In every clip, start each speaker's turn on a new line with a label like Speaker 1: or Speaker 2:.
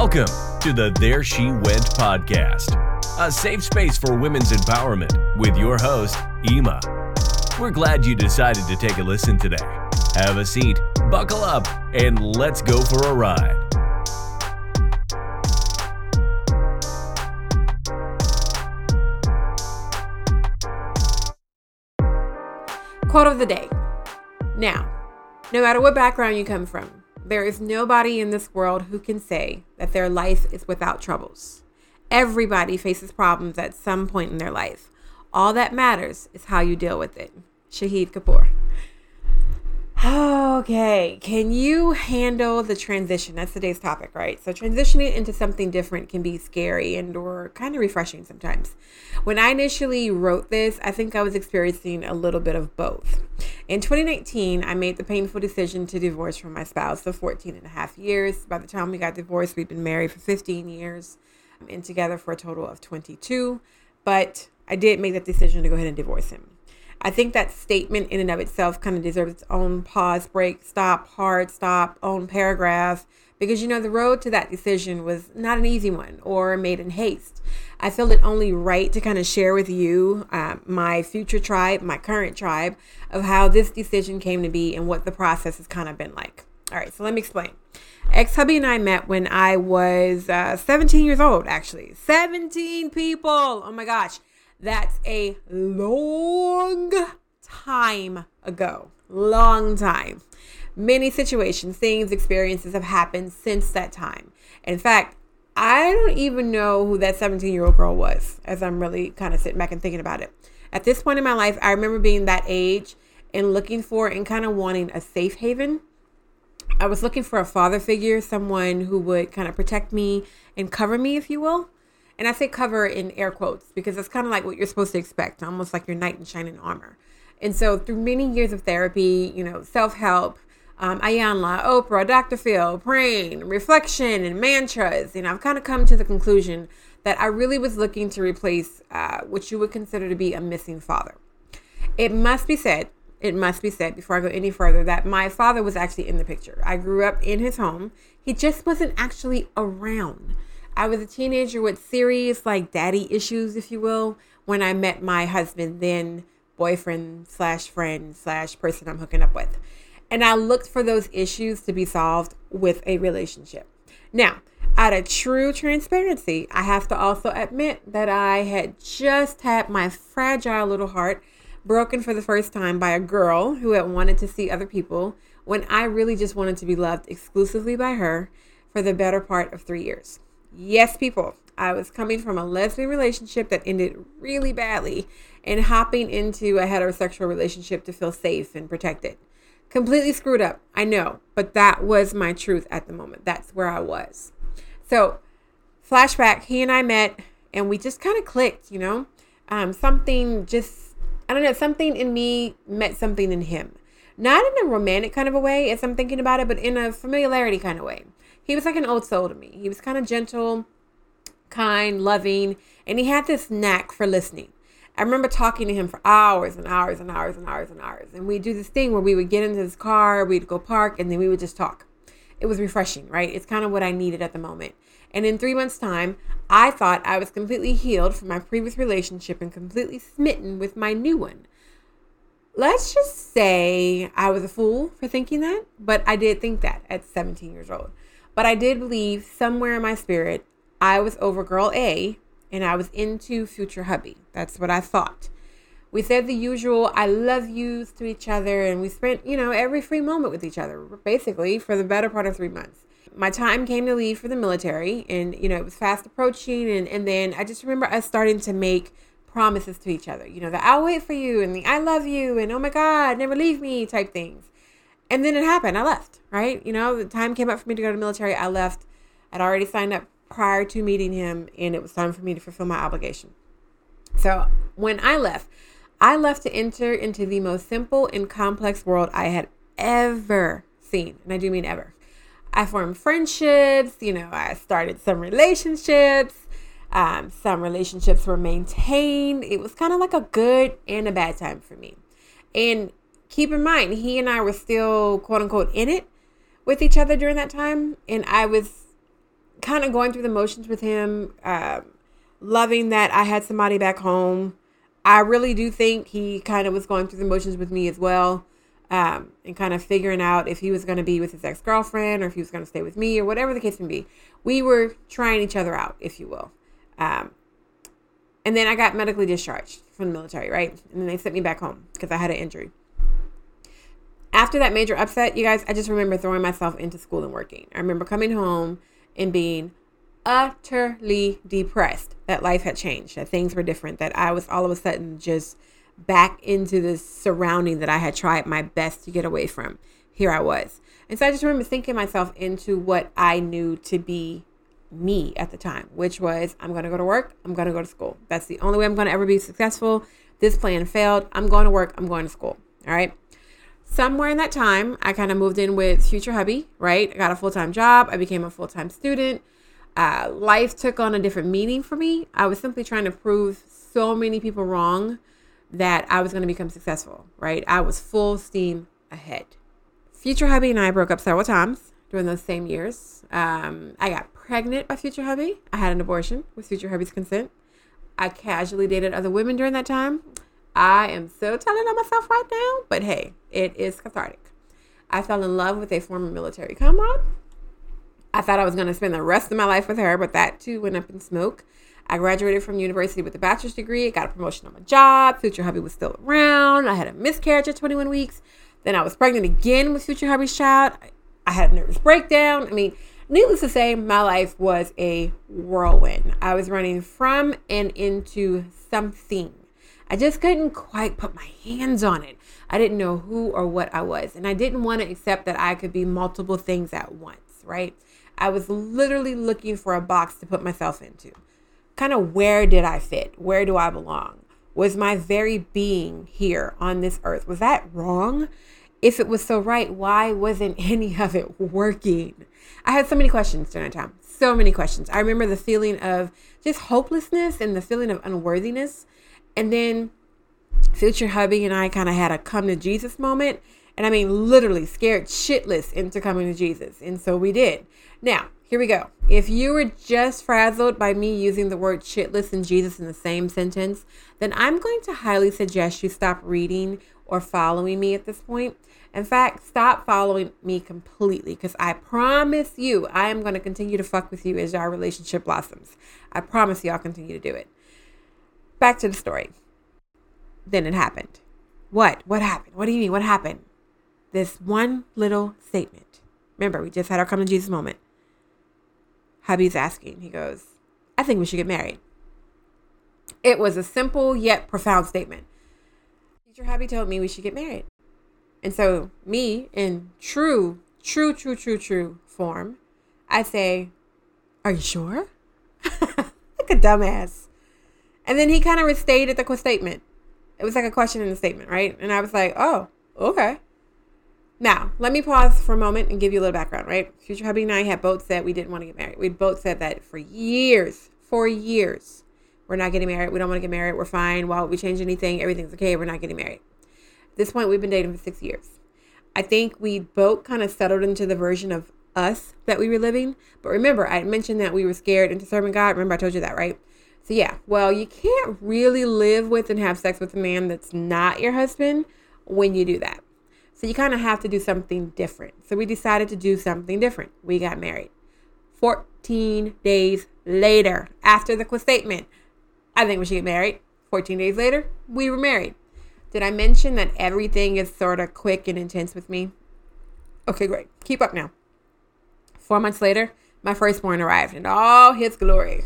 Speaker 1: Welcome to the There She Went podcast, a safe space for women's empowerment with your host, Ema. We're glad you decided to take a listen today. Have a seat, buckle up, and let's go for a ride.
Speaker 2: Quote of the day. Now, no matter what background you come from, there is nobody in this world who can say that their life is without troubles. Everybody faces problems at some point in their life. All that matters is how you deal with it. Shahid Kapoor. Okay, can you handle the transition? That's today's topic, right? So transitioning into something different can be scary and or kind of refreshing sometimes. When I initially wrote this, I think I was experiencing a little bit of both. In 2019, I made the painful decision to divorce from my spouse for 14 and a half years. By the time we got divorced, we'd been married for 15 years um, and together for a total of 22. But I did make that decision to go ahead and divorce him. I think that statement in and of itself kind of deserves its own pause, break, stop, hard stop, own paragraph, because you know, the road to that decision was not an easy one or made in haste. I feel it only right to kind of share with you, uh, my future tribe, my current tribe, of how this decision came to be and what the process has kind of been like. All right, so let me explain. Ex hubby and I met when I was uh, 17 years old, actually. 17 people. Oh my gosh. That's a long time ago. Long time. Many situations, things, experiences have happened since that time. In fact, I don't even know who that 17 year old girl was as I'm really kind of sitting back and thinking about it. At this point in my life, I remember being that age and looking for and kind of wanting a safe haven. I was looking for a father figure, someone who would kind of protect me and cover me, if you will. And I say cover in air quotes because that's kind of like what you're supposed to expect, almost like your knight in shining armor. And so, through many years of therapy, you know, self help, um, Iyanla, Oprah, Dr. Phil, praying, reflection, and mantras, you know, I've kind of come to the conclusion that I really was looking to replace uh, what you would consider to be a missing father. It must be said, it must be said before I go any further that my father was actually in the picture. I grew up in his home. He just wasn't actually around. I was a teenager with serious, like, daddy issues, if you will, when I met my husband, then boyfriend slash friend slash person I'm hooking up with. And I looked for those issues to be solved with a relationship. Now, out of true transparency, I have to also admit that I had just had my fragile little heart broken for the first time by a girl who had wanted to see other people when I really just wanted to be loved exclusively by her for the better part of three years. Yes, people, I was coming from a lesbian relationship that ended really badly and hopping into a heterosexual relationship to feel safe and protected. Completely screwed up, I know, but that was my truth at the moment. That's where I was. So, flashback, he and I met and we just kind of clicked, you know? Um, something just, I don't know, something in me met something in him. Not in a romantic kind of a way, as I'm thinking about it, but in a familiarity kind of way he was like an old soul to me. He was kind of gentle, kind, loving, and he had this knack for listening. I remember talking to him for hours and hours and hours and hours and hours. And we'd do this thing where we would get into his car, we'd go park, and then we would just talk. It was refreshing, right? It's kind of what I needed at the moment. And in three months' time, I thought I was completely healed from my previous relationship and completely smitten with my new one. Let's just say I was a fool for thinking that, but I did think that at 17 years old. But I did believe somewhere in my spirit I was over girl A and I was into future hubby. That's what I thought. We said the usual I love yous to each other and we spent, you know, every free moment with each other, basically for the better part of three months. My time came to leave for the military and, you know, it was fast approaching. And, and then I just remember us starting to make promises to each other, you know, the I'll wait for you and the I love you and oh my God, never leave me type things. And then it happened. I left, right? You know, the time came up for me to go to the military. I left. I'd already signed up prior to meeting him, and it was time for me to fulfill my obligation. So when I left, I left to enter into the most simple and complex world I had ever seen. And I do mean ever. I formed friendships, you know, I started some relationships. Um, some relationships were maintained. It was kind of like a good and a bad time for me. And keep in mind, he and I were still quote unquote in it with each other during that time. And I was kind of going through the motions with him, uh, loving that I had somebody back home. I really do think he kind of was going through the motions with me as well. Um, and kind of figuring out if he was going to be with his ex girlfriend or if he was going to stay with me or whatever the case may be. We were trying each other out, if you will. Um, and then I got medically discharged from the military, right? And then they sent me back home because I had an injury. After that major upset, you guys, I just remember throwing myself into school and working. I remember coming home and being utterly depressed that life had changed, that things were different, that I was all of a sudden just back into this surrounding that I had tried my best to get away from. Here I was. And so I just remember thinking myself into what I knew to be me at the time, which was I'm going to go to work, I'm going to go to school. That's the only way I'm going to ever be successful. This plan failed. I'm going to work, I'm going to school. All right. Somewhere in that time, I kind of moved in with future hubby, right? I got a full time job. I became a full time student. Uh, life took on a different meaning for me. I was simply trying to prove so many people wrong that I was going to become successful, right? I was full steam ahead. Future hubby and I broke up several times during those same years. Um, I got pregnant by future hubby. I had an abortion with future hubby's consent. I casually dated other women during that time. I am so telling on myself right now, but hey, it is cathartic. I fell in love with a former military comrade. I thought I was going to spend the rest of my life with her, but that too went up in smoke. I graduated from university with a bachelor's degree, got a promotion on my job. Future hubby was still around. I had a miscarriage at 21 weeks. Then I was pregnant again with future hubby's child. I had a nervous breakdown. I mean, needless to say, my life was a whirlwind. I was running from and into something. I just couldn't quite put my hands on it. I didn't know who or what I was. And I didn't want to accept that I could be multiple things at once, right? I was literally looking for a box to put myself into. Kind of where did I fit? Where do I belong? Was my very being here on this earth, was that wrong? If it was so right, why wasn't any of it working? I had so many questions during that time. So many questions. I remember the feeling of just hopelessness and the feeling of unworthiness. And then future hubby and I kind of had a come to Jesus moment. And I mean, literally scared shitless into coming to Jesus. And so we did. Now, here we go. If you were just frazzled by me using the word shitless and Jesus in the same sentence, then I'm going to highly suggest you stop reading or following me at this point in fact, stop following me completely because I promise you, I am going to continue to fuck with you as our relationship blossoms. I promise you, I'll continue to do it. Back to the story. Then it happened. What? What happened? What do you mean? What happened? This one little statement. Remember, we just had our come to Jesus moment. Hubby's asking. He goes, I think we should get married. It was a simple yet profound statement. Teacher hubby told me we should get married. And so, me in true, true, true, true, true form, I say, Are you sure? like a dumbass. And then he kind of restated the statement. It was like a question in the statement, right? And I was like, Oh, okay. Now, let me pause for a moment and give you a little background, right? Future hubby and I had both said we didn't want to get married. We both said that for years, for years, we're not getting married. We don't want to get married. We're fine. While we change anything, everything's okay. We're not getting married this point, we've been dating for six years. I think we both kind of settled into the version of us that we were living. But remember, I mentioned that we were scared into serving God. Remember, I told you that, right? So, yeah, well, you can't really live with and have sex with a man that's not your husband when you do that. So, you kind of have to do something different. So, we decided to do something different. We got married. 14 days later, after the statement, I think we should get married. 14 days later, we were married. Did I mention that everything is sort of quick and intense with me? Okay, great. Keep up now. Four months later, my firstborn arrived in all his glory.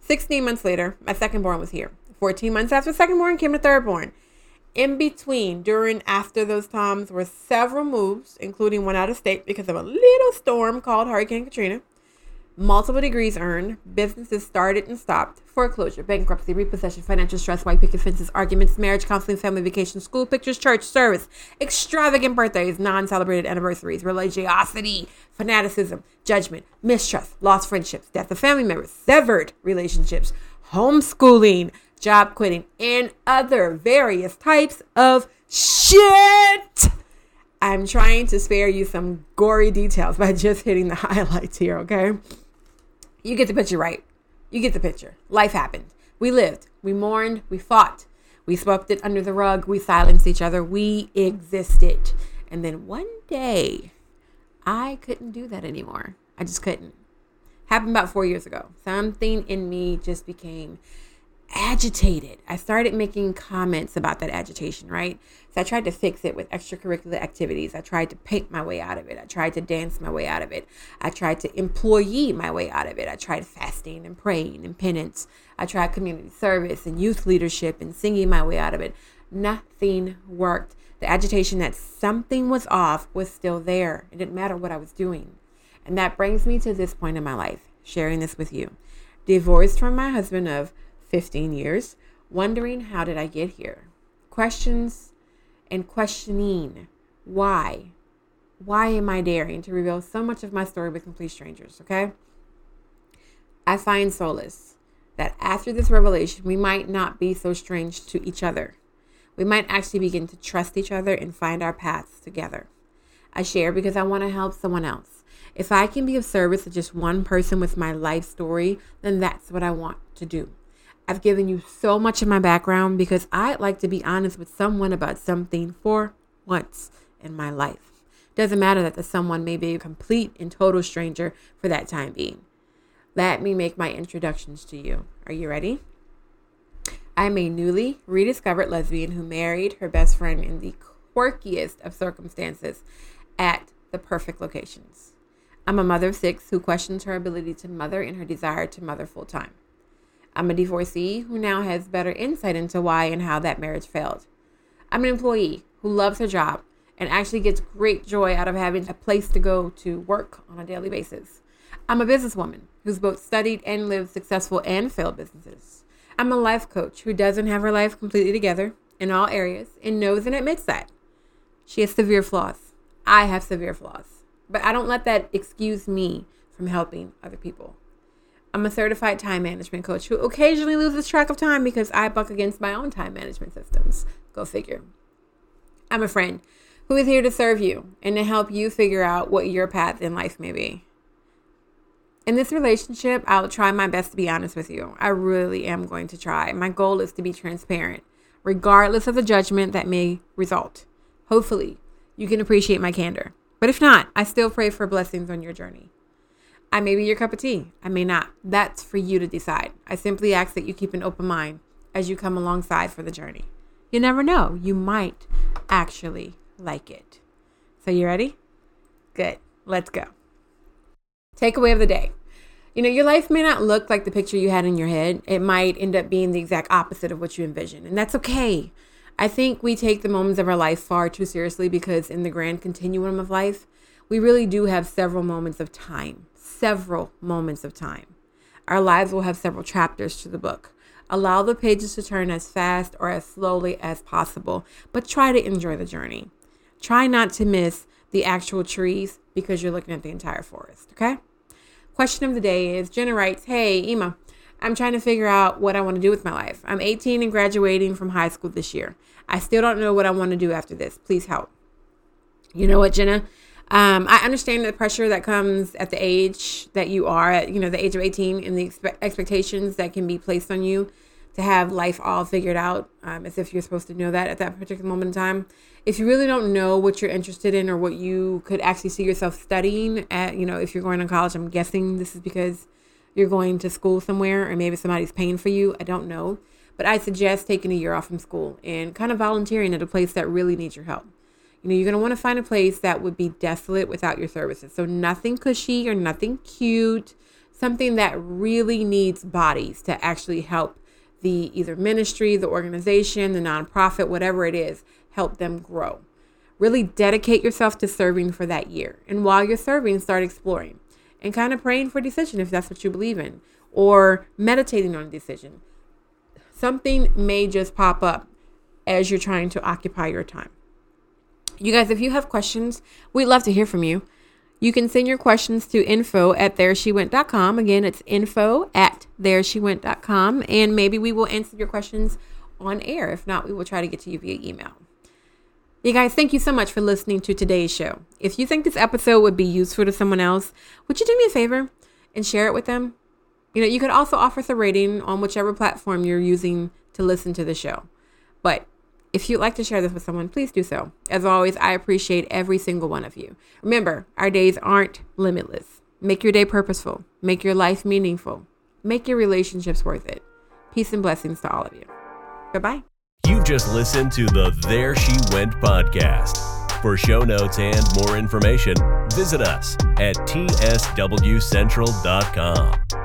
Speaker 2: 16 months later, my secondborn was here. 14 months after secondborn came the thirdborn. In between, during, after those times, were several moves, including one out of state because of a little storm called Hurricane Katrina multiple degrees earned, businesses started and stopped, foreclosure, bankruptcy, repossession, financial stress, white picket fences, arguments, marriage, counseling, family vacation, school pictures, church service, extravagant birthdays, non celebrated anniversaries, religiosity, fanaticism, judgment, mistrust, lost friendships, death of family members, severed relationships, homeschooling, job quitting, and other various types of shit. I'm trying to spare you some gory details by just hitting the highlights here, okay? You get the picture right. You get the picture. Life happened. We lived. We mourned. We fought. We swept it under the rug. We silenced each other. We existed. And then one day, I couldn't do that anymore. I just couldn't. Happened about four years ago. Something in me just became agitated. I started making comments about that agitation, right? So I tried to fix it with extracurricular activities. I tried to paint my way out of it. I tried to dance my way out of it. I tried to employee my way out of it. I tried fasting and praying and penance. I tried community service and youth leadership and singing my way out of it. Nothing worked. The agitation that something was off was still there. It didn't matter what I was doing. And that brings me to this point in my life, sharing this with you. Divorced from my husband of 15 years, wondering how did I get here? Questions and questioning why. Why am I daring to reveal so much of my story with complete strangers? Okay. I find solace that after this revelation, we might not be so strange to each other. We might actually begin to trust each other and find our paths together. I share because I want to help someone else. If I can be of service to just one person with my life story, then that's what I want to do. I've given you so much of my background because I'd like to be honest with someone about something for once in my life. Doesn't matter that the someone may be a complete and total stranger for that time being. Let me make my introductions to you. Are you ready? I'm a newly rediscovered lesbian who married her best friend in the quirkiest of circumstances at the perfect locations. I'm a mother of six who questions her ability to mother and her desire to mother full time. I'm a divorcee who now has better insight into why and how that marriage failed. I'm an employee who loves her job and actually gets great joy out of having a place to go to work on a daily basis. I'm a businesswoman who's both studied and lived successful and failed businesses. I'm a life coach who doesn't have her life completely together in all areas and knows and admits that. She has severe flaws. I have severe flaws. But I don't let that excuse me from helping other people. I'm a certified time management coach who occasionally loses track of time because I buck against my own time management systems. Go figure. I'm a friend who is here to serve you and to help you figure out what your path in life may be. In this relationship, I'll try my best to be honest with you. I really am going to try. My goal is to be transparent, regardless of the judgment that may result. Hopefully, you can appreciate my candor. But if not, I still pray for blessings on your journey. I may be your cup of tea. I may not. That's for you to decide. I simply ask that you keep an open mind as you come alongside for the journey. You never know. You might actually like it. So, you ready? Good. Let's go. Takeaway of the day. You know, your life may not look like the picture you had in your head. It might end up being the exact opposite of what you envisioned, and that's okay. I think we take the moments of our life far too seriously because, in the grand continuum of life, we really do have several moments of time several moments of time. Our lives will have several chapters to the book. Allow the pages to turn as fast or as slowly as possible, but try to enjoy the journey. Try not to miss the actual trees because you're looking at the entire forest, okay? Question of the day is Jenna writes, Hey, Ema, I'm trying to figure out what I want to do with my life. I'm 18 and graduating from high school this year. I still don't know what I want to do after this. Please help. You know what, Jenna? Um, I understand the pressure that comes at the age that you are at, you know, the age of 18 and the expe- expectations that can be placed on you to have life all figured out um, as if you're supposed to know that at that particular moment in time. If you really don't know what you're interested in or what you could actually see yourself studying at, you know, if you're going to college, I'm guessing this is because you're going to school somewhere or maybe somebody's paying for you. I don't know. But I suggest taking a year off from school and kind of volunteering at a place that really needs your help. You know, you're going to want to find a place that would be desolate without your services. So nothing cushy or nothing cute, something that really needs bodies to actually help the either ministry, the organization, the nonprofit, whatever it is, help them grow. Really dedicate yourself to serving for that year. And while you're serving, start exploring and kind of praying for a decision if that's what you believe in or meditating on a decision. Something may just pop up as you're trying to occupy your time. You guys, if you have questions, we'd love to hear from you. You can send your questions to info at thereSheWent.com. Again, it's info at thereSheWent.com. And maybe we will answer your questions on air. If not, we will try to get to you via email. You guys, thank you so much for listening to today's show. If you think this episode would be useful to someone else, would you do me a favor and share it with them? You know, you could also offer us a rating on whichever platform you're using to listen to the show. But if you'd like to share this with someone, please do so. As always, I appreciate every single one of you. Remember, our days aren't limitless. Make your day purposeful, make your life meaningful, make your relationships worth it. Peace and blessings to all of you. Goodbye.
Speaker 1: You've just listened to the There She Went podcast. For show notes and more information, visit us at tswcentral.com.